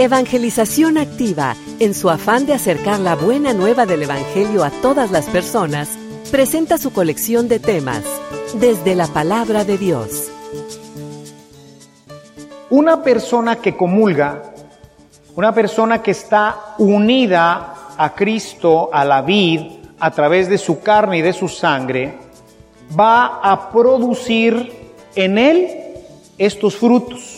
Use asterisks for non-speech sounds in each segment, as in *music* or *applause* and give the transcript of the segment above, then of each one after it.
Evangelización Activa, en su afán de acercar la buena nueva del Evangelio a todas las personas, presenta su colección de temas, desde la palabra de Dios. Una persona que comulga, una persona que está unida a Cristo, a la vid, a través de su carne y de su sangre, va a producir en él estos frutos.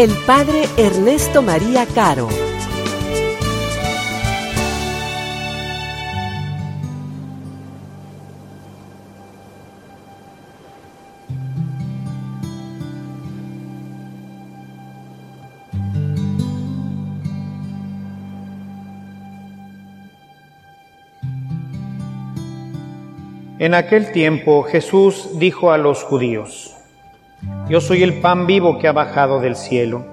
el Padre Ernesto María Caro. En aquel tiempo Jesús dijo a los judíos, Yo soy el pan vivo que ha bajado del cielo.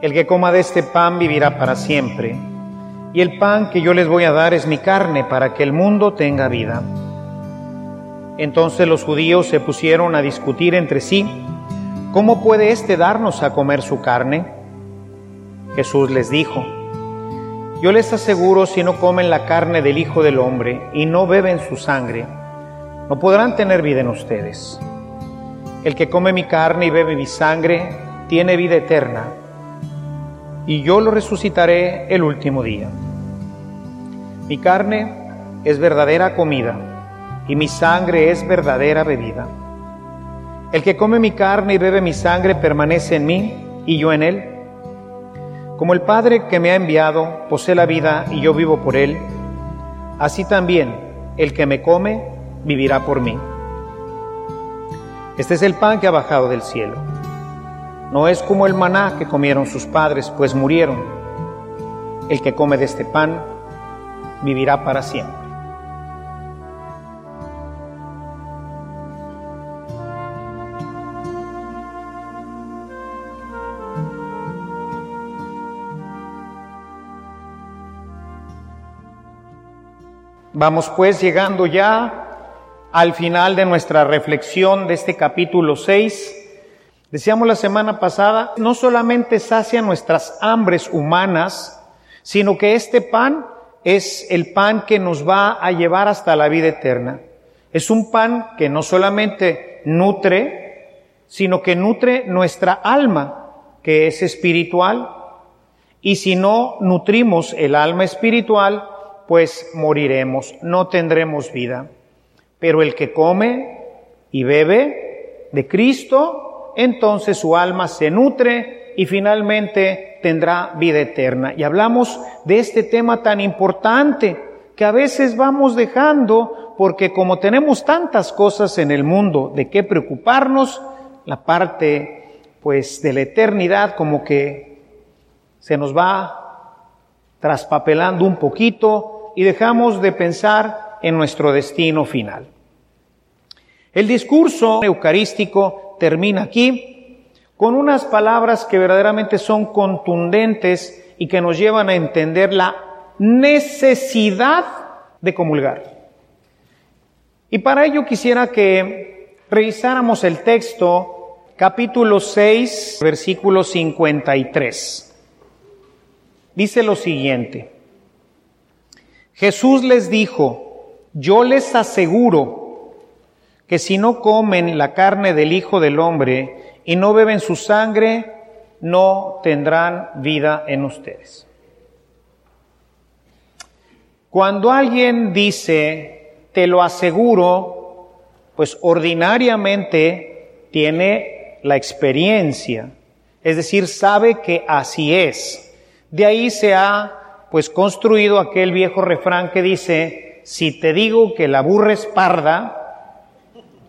El que coma de este pan vivirá para siempre, y el pan que yo les voy a dar es mi carne para que el mundo tenga vida. Entonces los judíos se pusieron a discutir entre sí, ¿cómo puede éste darnos a comer su carne? Jesús les dijo, Yo les aseguro si no comen la carne del Hijo del Hombre y no beben su sangre, no podrán tener vida en ustedes. El que come mi carne y bebe mi sangre tiene vida eterna, y yo lo resucitaré el último día. Mi carne es verdadera comida, y mi sangre es verdadera bebida. El que come mi carne y bebe mi sangre permanece en mí, y yo en él. Como el Padre que me ha enviado posee la vida y yo vivo por él, así también el que me come vivirá por mí. Este es el pan que ha bajado del cielo. No es como el maná que comieron sus padres, pues murieron. El que come de este pan vivirá para siempre. Vamos pues llegando ya al final de nuestra reflexión de este capítulo 6. Decíamos la semana pasada, no solamente sacia nuestras hambres humanas, sino que este pan es el pan que nos va a llevar hasta la vida eterna. Es un pan que no solamente nutre, sino que nutre nuestra alma, que es espiritual. Y si no nutrimos el alma espiritual, pues moriremos, no tendremos vida. Pero el que come y bebe de Cristo, entonces su alma se nutre y finalmente tendrá vida eterna. Y hablamos de este tema tan importante que a veces vamos dejando porque como tenemos tantas cosas en el mundo de qué preocuparnos, la parte pues de la eternidad como que se nos va traspapelando un poquito y dejamos de pensar en nuestro destino final. El discurso eucarístico termina aquí con unas palabras que verdaderamente son contundentes y que nos llevan a entender la necesidad de comulgar. Y para ello quisiera que revisáramos el texto capítulo 6, versículo 53. Dice lo siguiente, Jesús les dijo, yo les aseguro, que si no comen la carne del Hijo del Hombre y no beben su sangre, no tendrán vida en ustedes. Cuando alguien dice, te lo aseguro, pues ordinariamente tiene la experiencia, es decir, sabe que así es. De ahí se ha pues construido aquel viejo refrán que dice, si te digo que la burra es parda,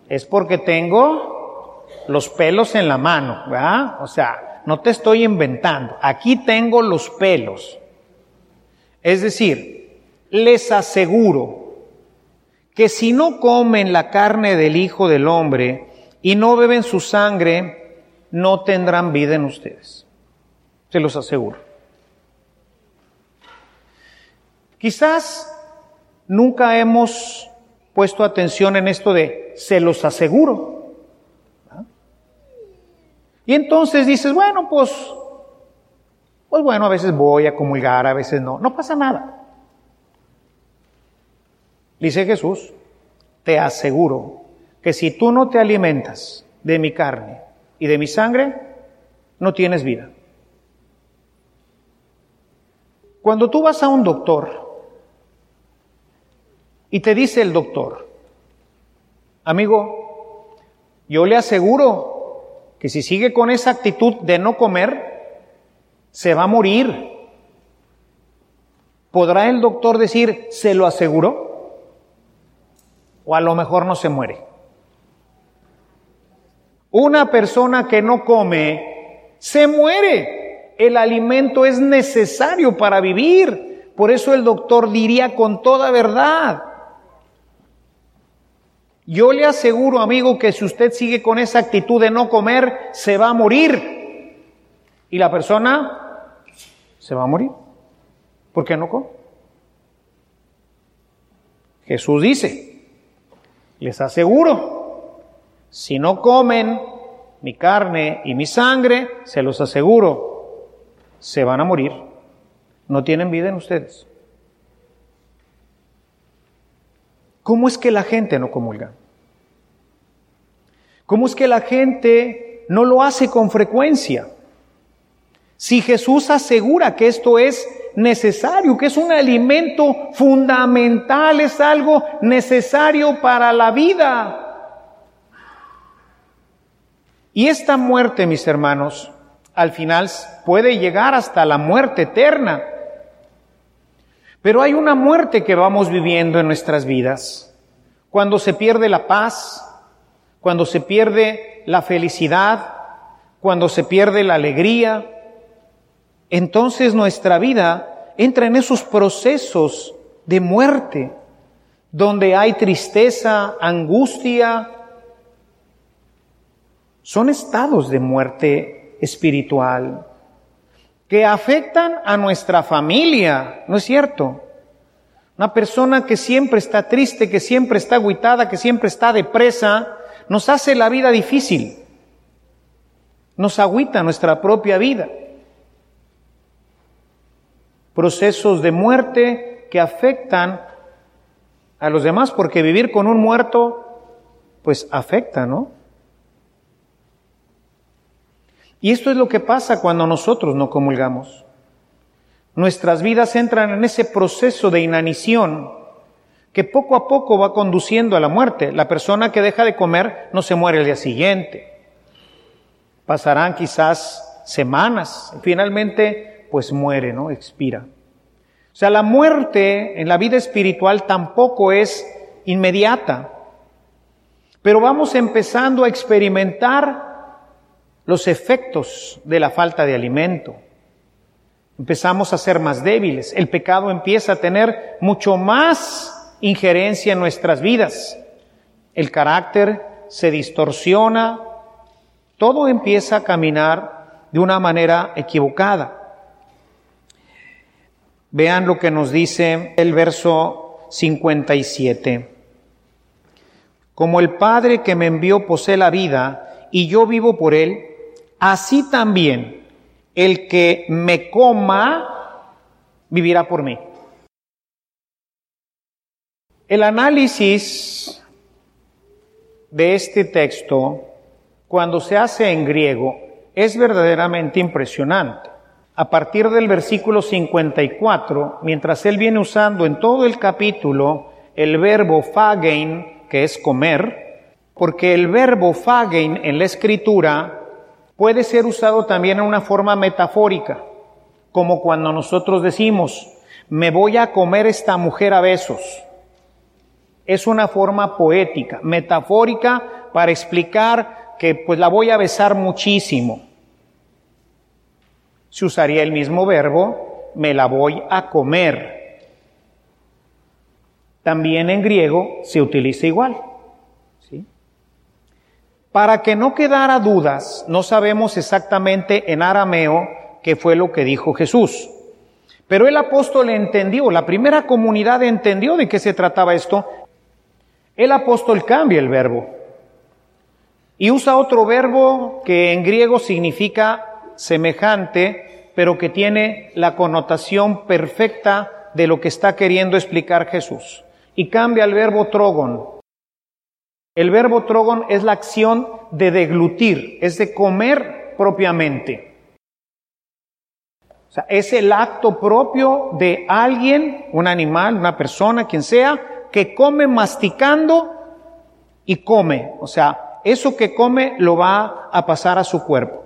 es porque tengo los pelos en la mano, ¿verdad? O sea, no te estoy inventando, aquí tengo los pelos. Es decir, les aseguro que si no comen la carne del Hijo del Hombre y no beben su sangre, no tendrán vida en ustedes. Se los aseguro. Quizás nunca hemos puesto atención en esto de se los aseguro. Y entonces dices, bueno, pues, pues bueno, a veces voy a comulgar, a veces no, no pasa nada. Dice Jesús, te aseguro que si tú no te alimentas de mi carne y de mi sangre, no tienes vida. Cuando tú vas a un doctor y te dice el doctor, amigo, yo le aseguro que si sigue con esa actitud de no comer, se va a morir. ¿Podrá el doctor decir, se lo aseguró? O a lo mejor no se muere. Una persona que no come, se muere. El alimento es necesario para vivir. Por eso el doctor diría con toda verdad, yo le aseguro, amigo, que si usted sigue con esa actitud de no comer, se va a morir. Y la persona se va a morir. ¿Por qué no come? Jesús dice, les aseguro, si no comen mi carne y mi sangre, se los aseguro, se van a morir. No tienen vida en ustedes. ¿Cómo es que la gente no comulga? ¿Cómo es que la gente no lo hace con frecuencia? Si Jesús asegura que esto es necesario, que es un alimento fundamental, es algo necesario para la vida. Y esta muerte, mis hermanos, al final puede llegar hasta la muerte eterna. Pero hay una muerte que vamos viviendo en nuestras vidas. Cuando se pierde la paz, cuando se pierde la felicidad, cuando se pierde la alegría, entonces nuestra vida entra en esos procesos de muerte, donde hay tristeza, angustia. Son estados de muerte espiritual que afectan a nuestra familia, ¿no es cierto? Una persona que siempre está triste, que siempre está aguitada, que siempre está depresa, nos hace la vida difícil, nos agüita nuestra propia vida. Procesos de muerte que afectan a los demás, porque vivir con un muerto, pues afecta, ¿no? Y esto es lo que pasa cuando nosotros no comulgamos. Nuestras vidas entran en ese proceso de inanición que poco a poco va conduciendo a la muerte. La persona que deja de comer no se muere el día siguiente. Pasarán quizás semanas. Finalmente, pues muere, ¿no? Expira. O sea, la muerte en la vida espiritual tampoco es inmediata. Pero vamos empezando a experimentar los efectos de la falta de alimento. Empezamos a ser más débiles. El pecado empieza a tener mucho más injerencia en nuestras vidas. El carácter se distorsiona. Todo empieza a caminar de una manera equivocada. Vean lo que nos dice el verso 57. Como el Padre que me envió posee la vida y yo vivo por él, así también el que me coma vivirá por mí. El análisis de este texto, cuando se hace en griego, es verdaderamente impresionante. A partir del versículo 54, mientras él viene usando en todo el capítulo el verbo fagein, que es comer, porque el verbo fagein en la escritura puede ser usado también en una forma metafórica, como cuando nosotros decimos, me voy a comer esta mujer a besos. Es una forma poética, metafórica, para explicar que pues la voy a besar muchísimo. Se usaría el mismo verbo, me la voy a comer. También en griego se utiliza igual. Para que no quedara dudas, no sabemos exactamente en arameo qué fue lo que dijo Jesús. Pero el apóstol entendió, la primera comunidad entendió de qué se trataba esto. El apóstol cambia el verbo y usa otro verbo que en griego significa semejante, pero que tiene la connotación perfecta de lo que está queriendo explicar Jesús. Y cambia el verbo trogon, el verbo trogon es la acción de deglutir, es de comer propiamente. O sea, es el acto propio de alguien, un animal, una persona, quien sea, que come masticando y come. O sea, eso que come lo va a pasar a su cuerpo.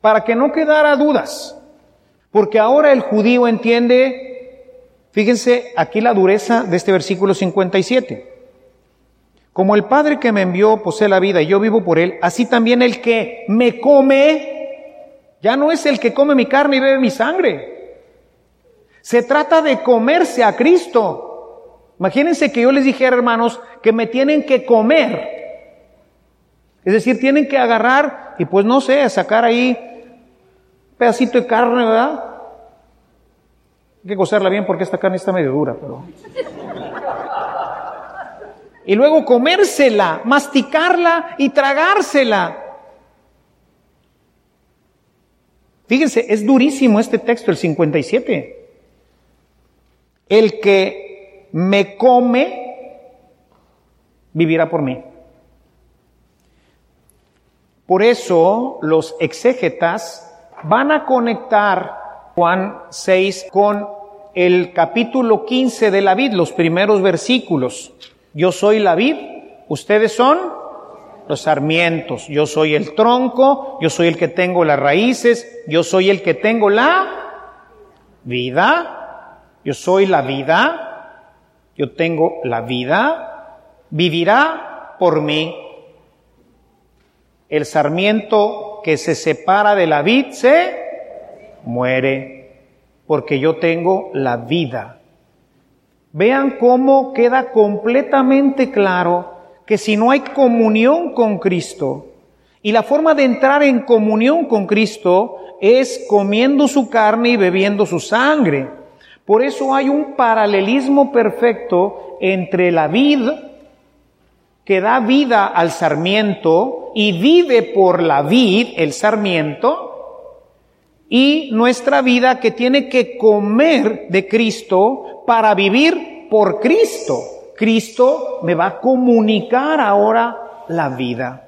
Para que no quedara dudas. Porque ahora el judío entiende, fíjense aquí la dureza de este versículo 57. Como el Padre que me envió posee la vida y yo vivo por él, así también el que me come, ya no es el que come mi carne y bebe mi sangre. Se trata de comerse a Cristo. Imagínense que yo les dijera, hermanos, que me tienen que comer. Es decir, tienen que agarrar y pues no sé, sacar ahí un pedacito de carne, ¿verdad? Hay que cocerla bien porque esta carne está medio dura, pero y luego comérsela, masticarla y tragársela. Fíjense, es durísimo este texto, el 57. El que me come, vivirá por mí. Por eso los exégetas van a conectar Juan 6 con el capítulo 15 de la vid, los primeros versículos. Yo soy la vid, ustedes son los sarmientos, yo soy el tronco, yo soy el que tengo las raíces, yo soy el que tengo la vida, yo soy la vida, yo tengo la vida, vivirá por mí. El sarmiento que se separa de la vid se muere, porque yo tengo la vida. Vean cómo queda completamente claro que si no hay comunión con Cristo, y la forma de entrar en comunión con Cristo es comiendo su carne y bebiendo su sangre. Por eso hay un paralelismo perfecto entre la vid que da vida al sarmiento y vive por la vid el sarmiento y nuestra vida que tiene que comer de Cristo para vivir por Cristo. Cristo me va a comunicar ahora la vida.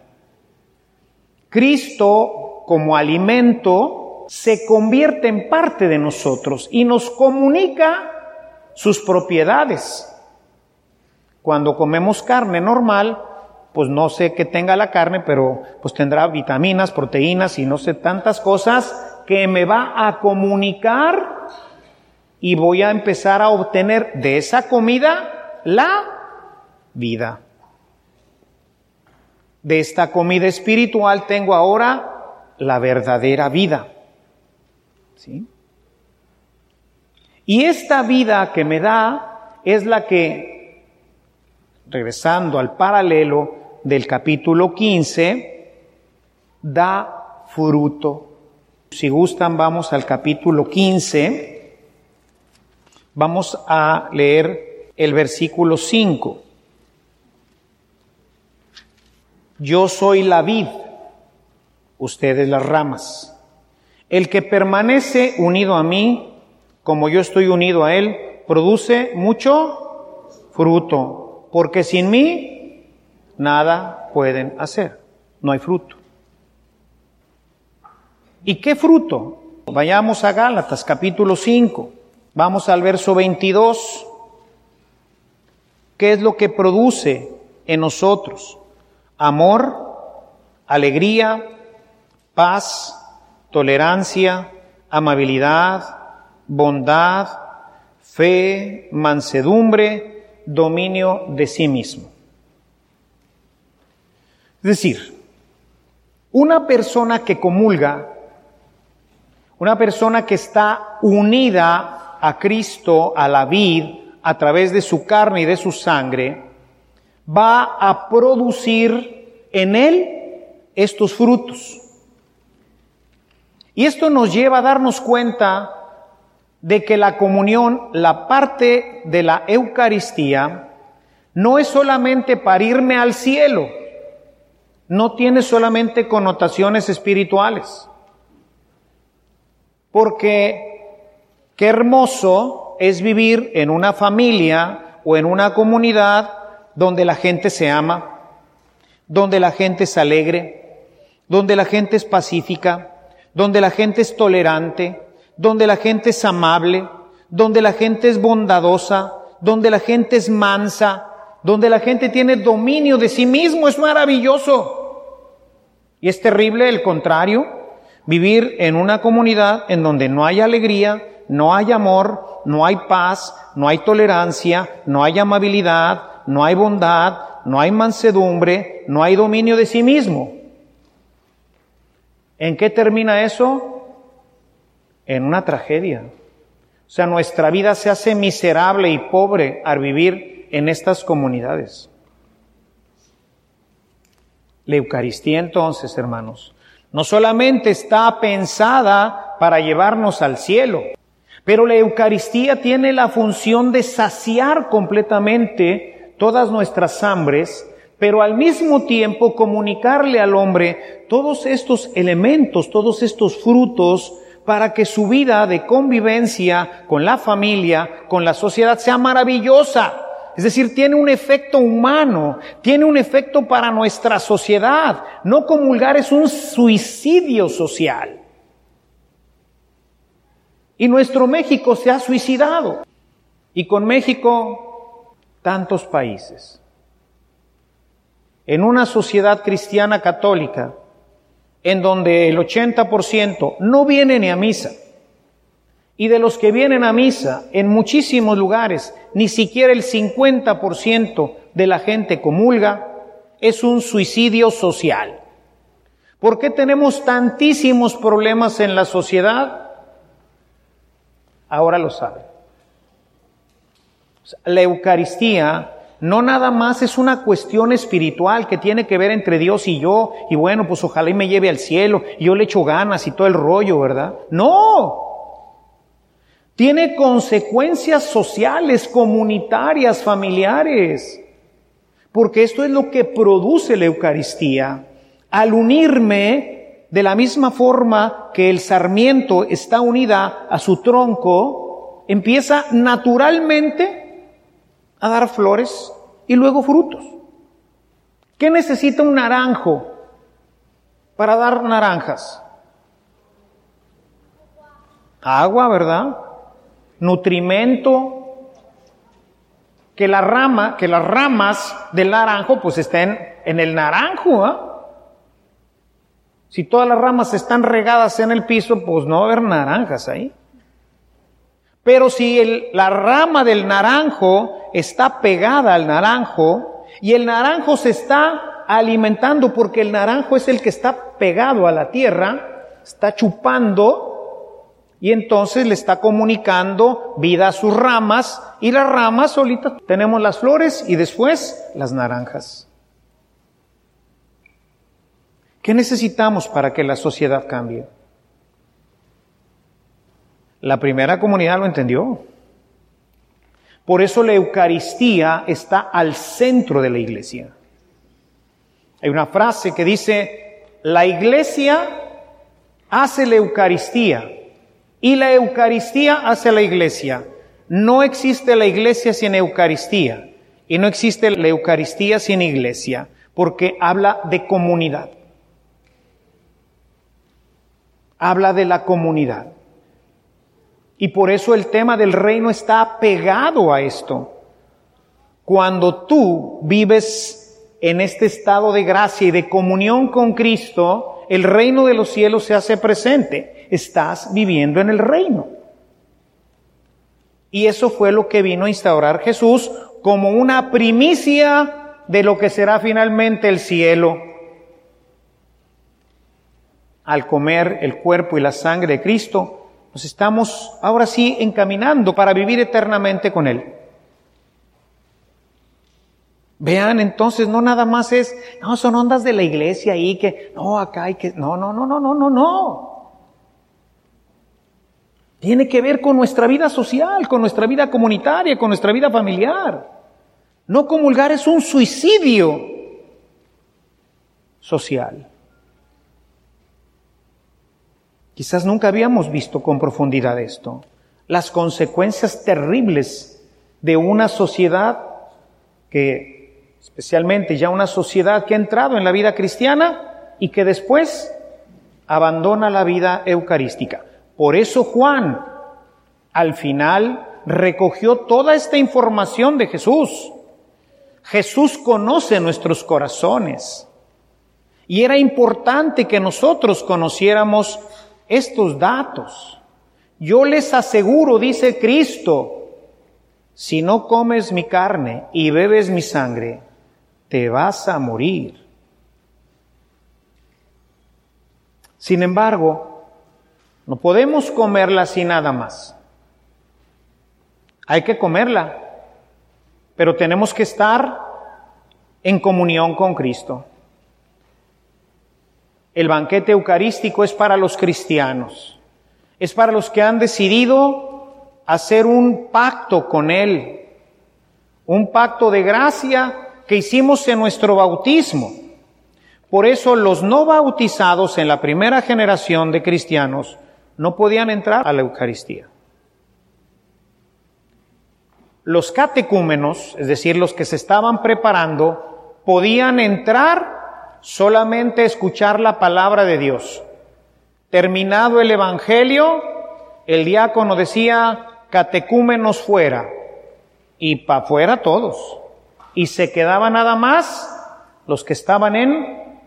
Cristo como alimento se convierte en parte de nosotros y nos comunica sus propiedades. Cuando comemos carne normal, pues no sé qué tenga la carne, pero pues tendrá vitaminas, proteínas y no sé tantas cosas que me va a comunicar y voy a empezar a obtener de esa comida la vida. De esta comida espiritual tengo ahora la verdadera vida. ¿Sí? Y esta vida que me da es la que, regresando al paralelo del capítulo 15, da fruto. Si gustan, vamos al capítulo 15 Vamos a leer el versículo 5. Yo soy la vid, ustedes las ramas. El que permanece unido a mí, como yo estoy unido a él, produce mucho fruto, porque sin mí nada pueden hacer. No hay fruto. ¿Y qué fruto? Vayamos a Gálatas capítulo 5. Vamos al verso 22. ¿Qué es lo que produce en nosotros? Amor, alegría, paz, tolerancia, amabilidad, bondad, fe, mansedumbre, dominio de sí mismo. Es decir, una persona que comulga, una persona que está unida a Cristo, a la vid, a través de su carne y de su sangre, va a producir en él estos frutos. Y esto nos lleva a darnos cuenta de que la comunión, la parte de la Eucaristía, no es solamente para irme al cielo, no tiene solamente connotaciones espirituales. Porque qué hermoso es vivir en una familia o en una comunidad donde la gente se ama, donde la gente es alegre, donde la gente es pacífica, donde la gente es tolerante, donde la gente es amable, donde la gente es bondadosa, donde la gente es mansa, donde la gente tiene dominio de sí mismo, es maravilloso. Y es terrible el contrario, vivir en una comunidad en donde no hay alegría, no hay amor, no hay paz, no hay tolerancia, no hay amabilidad, no hay bondad, no hay mansedumbre, no hay dominio de sí mismo. ¿En qué termina eso? En una tragedia. O sea, nuestra vida se hace miserable y pobre al vivir en estas comunidades. La Eucaristía entonces, hermanos, no solamente está pensada para llevarnos al cielo, pero la Eucaristía tiene la función de saciar completamente todas nuestras hambres pero al mismo tiempo comunicarle al hombre todos estos elementos, todos estos frutos, para que su vida de convivencia con la familia, con la sociedad, sea maravillosa. Es decir, tiene un efecto humano, tiene un efecto para nuestra sociedad. No comulgar es un suicidio social. Y nuestro México se ha suicidado. Y con México, tantos países en una sociedad cristiana católica en donde el 80% no viene ni a misa, y de los que vienen a misa, en muchísimos lugares, ni siquiera el 50% de la gente comulga, es un suicidio social. ¿Por qué tenemos tantísimos problemas en la sociedad? Ahora lo saben. La Eucaristía no nada más es una cuestión espiritual que tiene que ver entre Dios y yo, y bueno, pues ojalá y me lleve al cielo, y yo le echo ganas y todo el rollo, ¿verdad? No. Tiene consecuencias sociales, comunitarias, familiares, porque esto es lo que produce la Eucaristía. Al unirme de la misma forma que el sarmiento está unida a su tronco, empieza naturalmente a dar flores y luego frutos. ¿Qué necesita un naranjo para dar naranjas? Agua, ¿verdad? Nutrimento. Que la rama, que las ramas del naranjo pues estén en el naranjo, ¿ah? Si todas las ramas están regadas en el piso, pues no va a haber naranjas ahí. Pero si la rama del naranjo está pegada al naranjo y el naranjo se está alimentando porque el naranjo es el que está pegado a la tierra, está chupando y entonces le está comunicando vida a sus ramas y las ramas solitas tenemos las flores y después las naranjas. ¿Qué necesitamos para que la sociedad cambie? La primera comunidad lo entendió. Por eso la Eucaristía está al centro de la iglesia. Hay una frase que dice, la iglesia hace la Eucaristía y la Eucaristía hace la iglesia. No existe la iglesia sin Eucaristía y no existe la Eucaristía sin iglesia, porque habla de comunidad. Habla de la comunidad. Y por eso el tema del reino está pegado a esto. Cuando tú vives en este estado de gracia y de comunión con Cristo, el reino de los cielos se hace presente. Estás viviendo en el reino. Y eso fue lo que vino a instaurar Jesús como una primicia de lo que será finalmente el cielo. Al comer el cuerpo y la sangre de Cristo, nos estamos ahora sí encaminando para vivir eternamente con Él. Vean, entonces no nada más es, no, son ondas de la iglesia ahí que, no, acá hay que, no, no, no, no, no, no, no. Tiene que ver con nuestra vida social, con nuestra vida comunitaria, con nuestra vida familiar. No comulgar es un suicidio social. Quizás nunca habíamos visto con profundidad esto. Las consecuencias terribles de una sociedad que, especialmente ya una sociedad que ha entrado en la vida cristiana y que después abandona la vida eucarística. Por eso Juan al final recogió toda esta información de Jesús. Jesús conoce nuestros corazones. Y era importante que nosotros conociéramos estos datos. Yo les aseguro, dice Cristo, si no comes mi carne y bebes mi sangre, te vas a morir. Sin embargo, no podemos comerla así nada más. Hay que comerla, pero tenemos que estar en comunión con Cristo. El banquete eucarístico es para los cristianos, es para los que han decidido hacer un pacto con Él, un pacto de gracia que hicimos en nuestro bautismo. Por eso los no bautizados en la primera generación de cristianos no podían entrar a la Eucaristía. Los catecúmenos, es decir, los que se estaban preparando, podían entrar solamente a escuchar la palabra de Dios. Terminado el Evangelio, el diácono decía, catecúmenos fuera, y para fuera todos. Y se quedaba nada más los que estaban en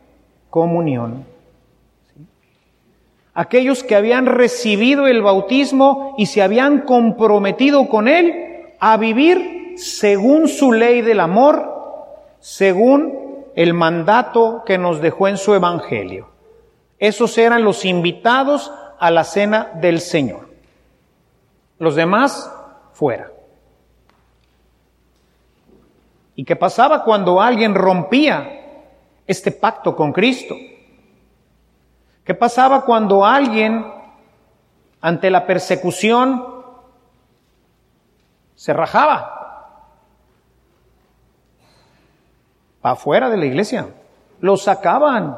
comunión aquellos que habían recibido el bautismo y se habían comprometido con Él a vivir según su ley del amor, según el mandato que nos dejó en su Evangelio. Esos eran los invitados a la cena del Señor. Los demás, fuera. ¿Y qué pasaba cuando alguien rompía este pacto con Cristo? ¿Qué pasaba cuando alguien, ante la persecución, se rajaba? Para afuera de la iglesia. Lo sacaban.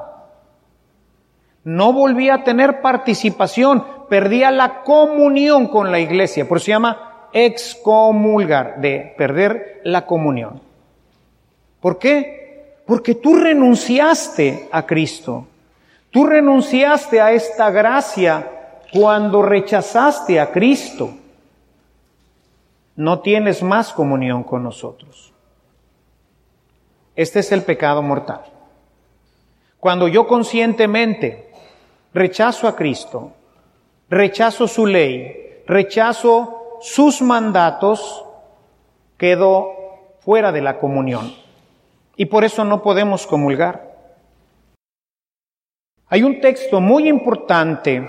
No volvía a tener participación, perdía la comunión con la iglesia. Por eso se llama excomulgar, de perder la comunión. ¿Por qué? Porque tú renunciaste a Cristo. Tú renunciaste a esta gracia cuando rechazaste a Cristo. No tienes más comunión con nosotros. Este es el pecado mortal. Cuando yo conscientemente rechazo a Cristo, rechazo su ley, rechazo sus mandatos, quedo fuera de la comunión. Y por eso no podemos comulgar. Hay un texto muy importante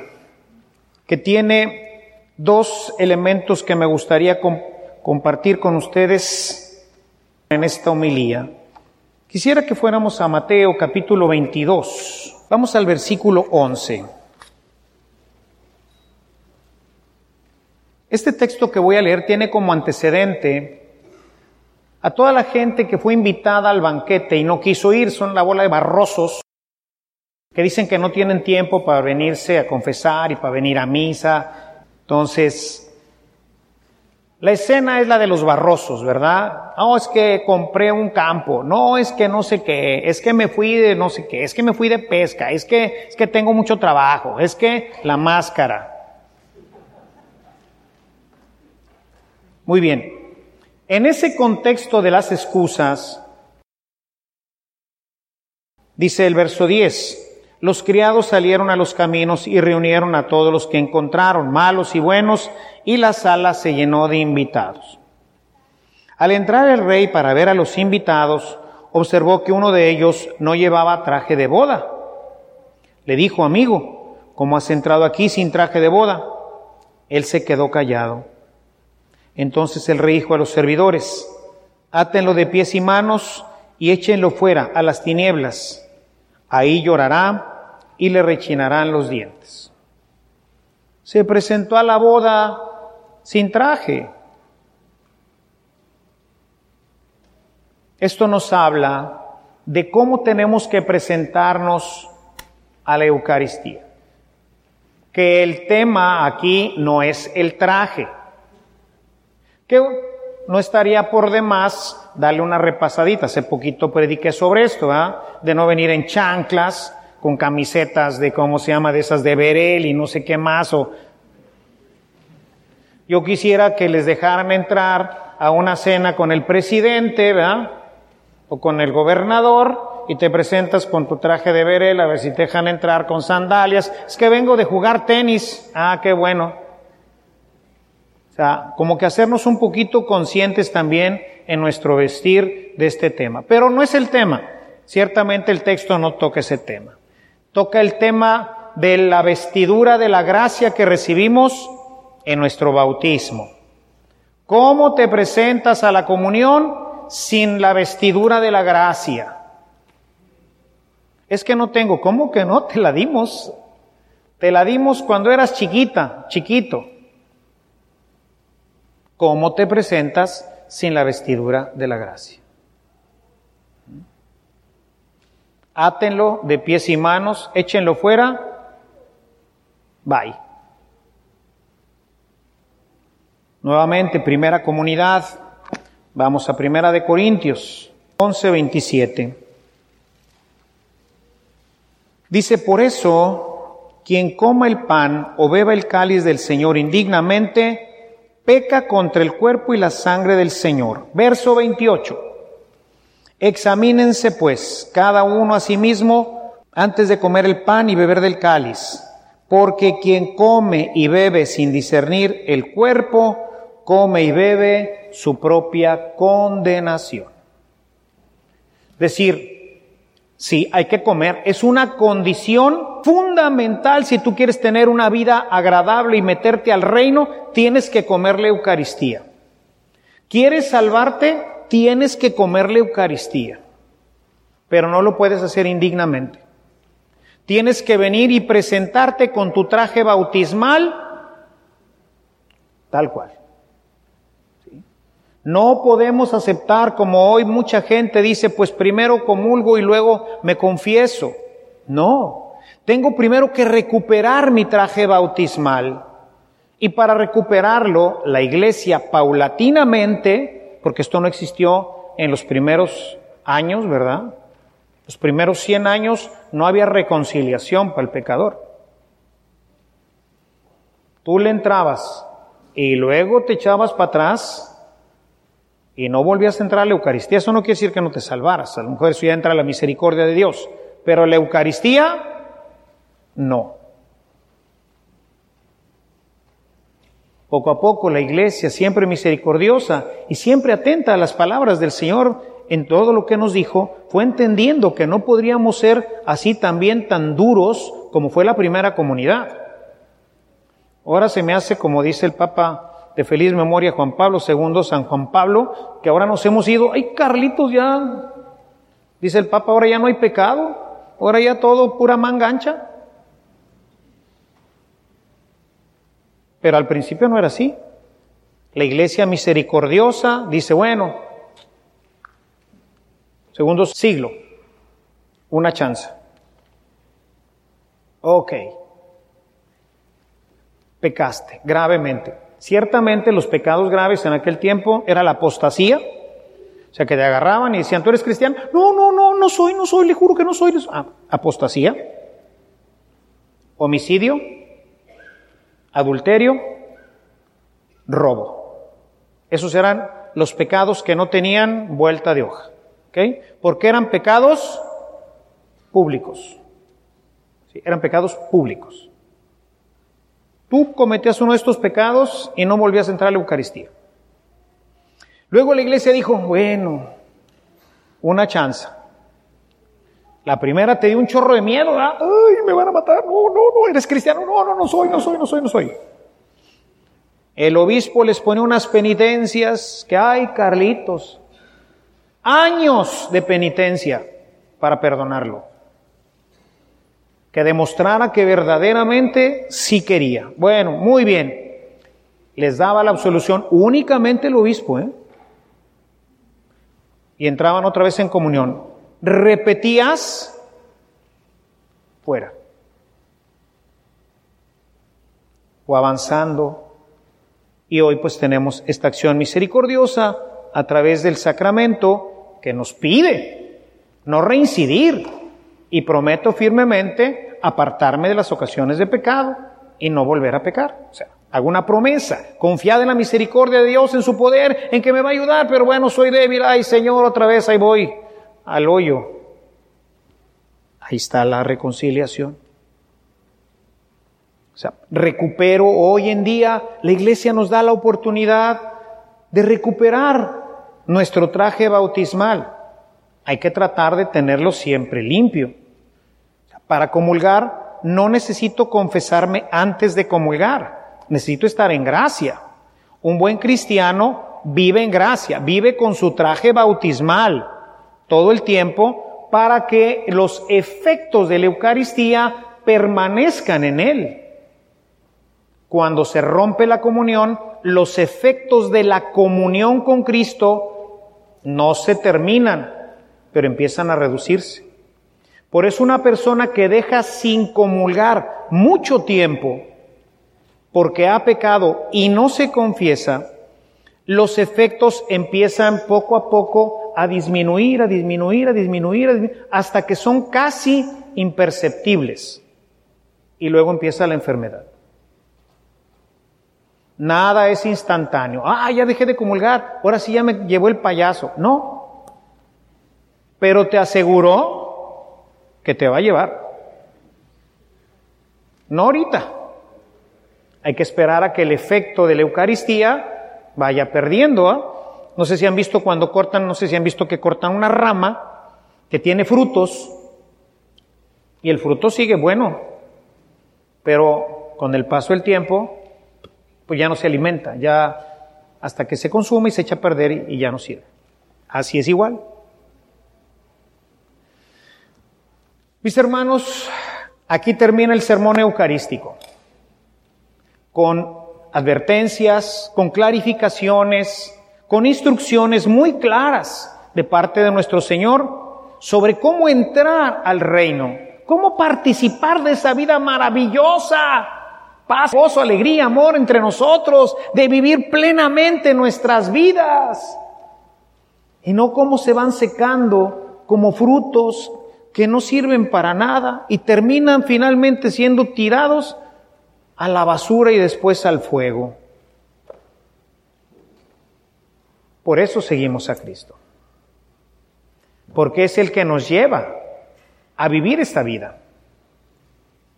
que tiene dos elementos que me gustaría compartir con ustedes en esta homilía. Quisiera que fuéramos a Mateo capítulo 22. Vamos al versículo 11. Este texto que voy a leer tiene como antecedente a toda la gente que fue invitada al banquete y no quiso ir, son la bola de barrosos que dicen que no tienen tiempo para venirse a confesar y para venir a misa. Entonces, la escena es la de los barrosos, ¿verdad? No, es que compré un campo, no, es que no sé qué, es que me fui de no sé qué, es que me fui de pesca, es que, es que tengo mucho trabajo, es que la máscara. Muy bien. En ese contexto de las excusas, dice el verso 10, los criados salieron a los caminos y reunieron a todos los que encontraron, malos y buenos, y la sala se llenó de invitados. Al entrar el rey para ver a los invitados, observó que uno de ellos no llevaba traje de boda. Le dijo, amigo, ¿cómo has entrado aquí sin traje de boda? Él se quedó callado. Entonces el rey dijo a los servidores, átenlo de pies y manos y échenlo fuera a las tinieblas. Ahí llorará y le rechinarán los dientes. Se presentó a la boda sin traje. Esto nos habla de cómo tenemos que presentarnos a la Eucaristía. Que el tema aquí no es el traje. Que no estaría por demás darle una repasadita. Hace poquito prediqué sobre esto, de no venir en chanclas, con camisetas de, ¿cómo se llama?, de esas de Berel y no sé qué más. O... Yo quisiera que les dejaran entrar a una cena con el presidente, ¿verdad? O con el gobernador y te presentas con tu traje de Berel a ver si te dejan entrar con sandalias. Es que vengo de jugar tenis. Ah, qué bueno. O sea, como que hacernos un poquito conscientes también en nuestro vestir de este tema. Pero no es el tema. Ciertamente el texto no toca ese tema. Toca el tema de la vestidura de la gracia que recibimos en nuestro bautismo. ¿Cómo te presentas a la comunión sin la vestidura de la gracia? Es que no tengo. ¿Cómo que no? *laughs* Te la dimos. Te la dimos cuando eras chiquita, chiquito. ¿Cómo te presentas sin la vestidura de la gracia? Átenlo de pies y manos, échenlo fuera, bye. Nuevamente, primera comunidad, vamos a primera de Corintios 11, 27. Dice, por eso, quien coma el pan o beba el cáliz del Señor indignamente, peca contra el cuerpo y la sangre del Señor. Verso 28. Examínense pues cada uno a sí mismo antes de comer el pan y beber del cáliz, porque quien come y bebe sin discernir el cuerpo, come y bebe su propia condenación. Decir, Sí, hay que comer. Es una condición fundamental si tú quieres tener una vida agradable y meterte al reino, tienes que comer la Eucaristía. ¿Quieres salvarte? Tienes que comer la Eucaristía. Pero no lo puedes hacer indignamente. Tienes que venir y presentarte con tu traje bautismal tal cual. No podemos aceptar, como hoy mucha gente dice, pues primero comulgo y luego me confieso. No, tengo primero que recuperar mi traje bautismal. Y para recuperarlo, la iglesia paulatinamente, porque esto no existió en los primeros años, ¿verdad? Los primeros 100 años no había reconciliación para el pecador. Tú le entrabas y luego te echabas para atrás y no volvías a entrar a la Eucaristía, eso no quiere decir que no te salvaras, a lo mejor eso ya entra la misericordia de Dios, pero la Eucaristía, no. Poco a poco la iglesia, siempre misericordiosa y siempre atenta a las palabras del Señor en todo lo que nos dijo, fue entendiendo que no podríamos ser así también tan duros como fue la primera comunidad. Ahora se me hace, como dice el Papa de feliz memoria Juan Pablo II, San Juan Pablo, que ahora nos hemos ido, ay Carlitos ya, dice el Papa, ahora ya no hay pecado, ahora ya todo pura mangancha. Pero al principio no era así. La iglesia misericordiosa dice, bueno, segundo siglo, una chance. Ok, pecaste gravemente. Ciertamente los pecados graves en aquel tiempo era la apostasía, o sea que te agarraban y decían, ¿tú eres cristiano? No, no, no, no soy, no soy, le juro que no soy. Ah, apostasía, homicidio, adulterio, robo. Esos eran los pecados que no tenían vuelta de hoja. ¿Ok? Porque eran pecados públicos. Sí, eran pecados públicos. Tú cometías uno de estos pecados y no volvías a entrar a la Eucaristía. Luego la iglesia dijo, bueno, una chance. La primera te dio un chorro de miedo. Ay, me van a matar. No, no, no, eres cristiano. No, no, no soy, no soy, no soy, no soy. El obispo les pone unas penitencias que hay, Carlitos. Años de penitencia para perdonarlo. Que demostrara que verdaderamente sí quería. Bueno, muy bien. Les daba la absolución únicamente el obispo, ¿eh? Y entraban otra vez en comunión. Repetías, fuera. O avanzando. Y hoy pues tenemos esta acción misericordiosa a través del sacramento que nos pide no reincidir. Y prometo firmemente apartarme de las ocasiones de pecado y no volver a pecar. O sea, hago una promesa, confiada en la misericordia de Dios, en su poder, en que me va a ayudar, pero bueno, soy débil, ay Señor, otra vez ahí voy al hoyo. Ahí está la reconciliación. O sea, recupero hoy en día, la iglesia nos da la oportunidad de recuperar nuestro traje bautismal. Hay que tratar de tenerlo siempre limpio. Para comulgar no necesito confesarme antes de comulgar, necesito estar en gracia. Un buen cristiano vive en gracia, vive con su traje bautismal todo el tiempo para que los efectos de la Eucaristía permanezcan en él cuando se rompe la comunión, los efectos de la comunión con Cristo no se terminan, pero empiezan a reducirse. Por eso una persona que deja sin comulgar mucho tiempo porque ha pecado y no se confiesa, los efectos empiezan poco a poco a disminuir, a disminuir, a disminuir, hasta que son casi imperceptibles. Y luego empieza la enfermedad. Nada es instantáneo. Ah, ya dejé de comulgar, ahora sí ya me llevó el payaso. No. Pero te aseguró que te va a llevar. No ahorita. Hay que esperar a que el efecto de la Eucaristía vaya perdiendo. ¿ah? No sé si han visto cuando cortan, no sé si han visto que cortan una rama que tiene frutos y el fruto sigue bueno, pero con el paso del tiempo pues ya no se alimenta, ya hasta que se consume y se echa a perder y, ya no sirve. Así es igual. Mis hermanos, aquí termina el sermón eucarístico, con advertencias, con clarificaciones, con instrucciones muy claras de parte de nuestro Señor sobre cómo entrar al reino, cómo participar de esa vida maravillosa paz, gozo, alegría, amor entre nosotros, de vivir plenamente nuestras vidas. Y no cómo se van secando como frutos que no sirven para nada y terminan finalmente siendo tirados a la basura y después al fuego. Por eso seguimos a Cristo. Porque es el que nos lleva a vivir esta vida.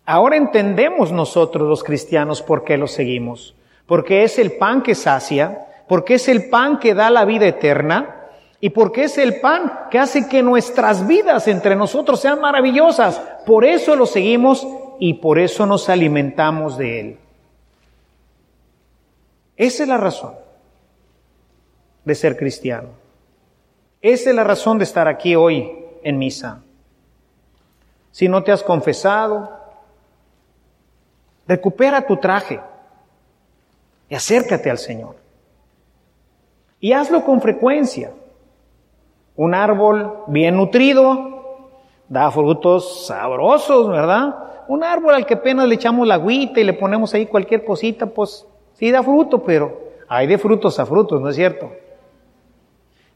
Ahora entendemos nosotros los cristianos por qué lo seguimos. Porque es el pan que sacia, porque es el pan que da la vida eterna y porque es el pan que hace que nuestras vidas entre nosotros sean maravillosas. Por eso lo seguimos y por eso nos alimentamos de él. Esa es la razón de ser cristiano. Esa es la razón de estar aquí hoy en misa. Si no te has confesado, Recupera tu traje y acércate al Señor. Y hazlo con frecuencia. Un árbol bien nutrido da frutos sabrosos, ¿verdad? Un árbol al que apenas le echamos la agüita y le ponemos ahí cualquier cosita, pues sí da fruto, pero hay de frutos a frutos, ¿no es cierto?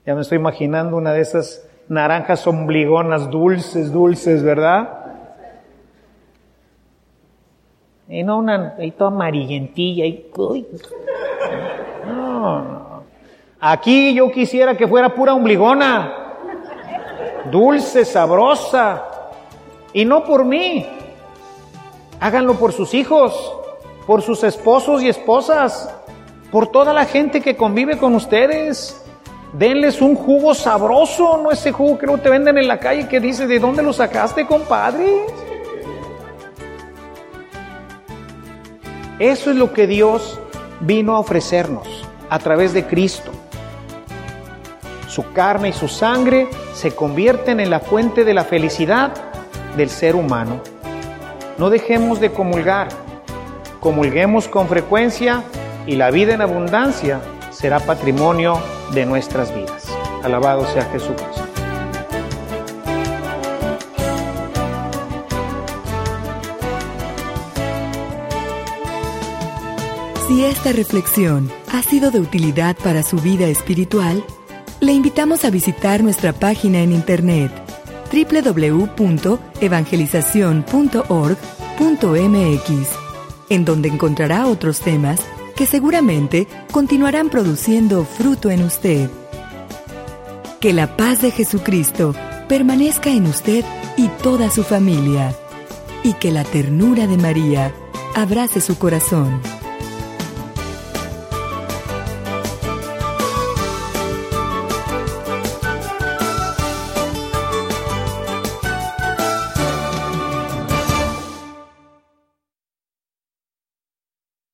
Ya me estoy imaginando una de esas naranjas ombligonas dulces, dulces, ¿verdad? Y no una ahí toda amarillentilla. Y, Aquí yo quisiera que fuera pura ombligona. Dulce, sabrosa. Y no por mí. Háganlo por sus hijos, por sus esposos y esposas, por toda la gente que convive con ustedes. Denles un jugo sabroso, no ese jugo que no te venden en la calle que dice, ¿de dónde lo sacaste, compadre? Eso es lo que Dios vino a ofrecernos a través de Cristo. Su carne y su sangre se convierten en la fuente de la felicidad del ser humano. No dejemos de comulgar, comulguemos con frecuencia y la vida en abundancia será patrimonio de nuestras vidas. Alabado sea Jesucristo. Si esta reflexión ha sido de utilidad para su vida espiritual, le invitamos a visitar nuestra página en internet www.evangelizacion.org.mx, en donde encontrará otros temas que seguramente continuarán produciendo fruto en usted. Que la paz de Jesucristo permanezca en usted y toda su familia, y que la ternura de María abrace su corazón.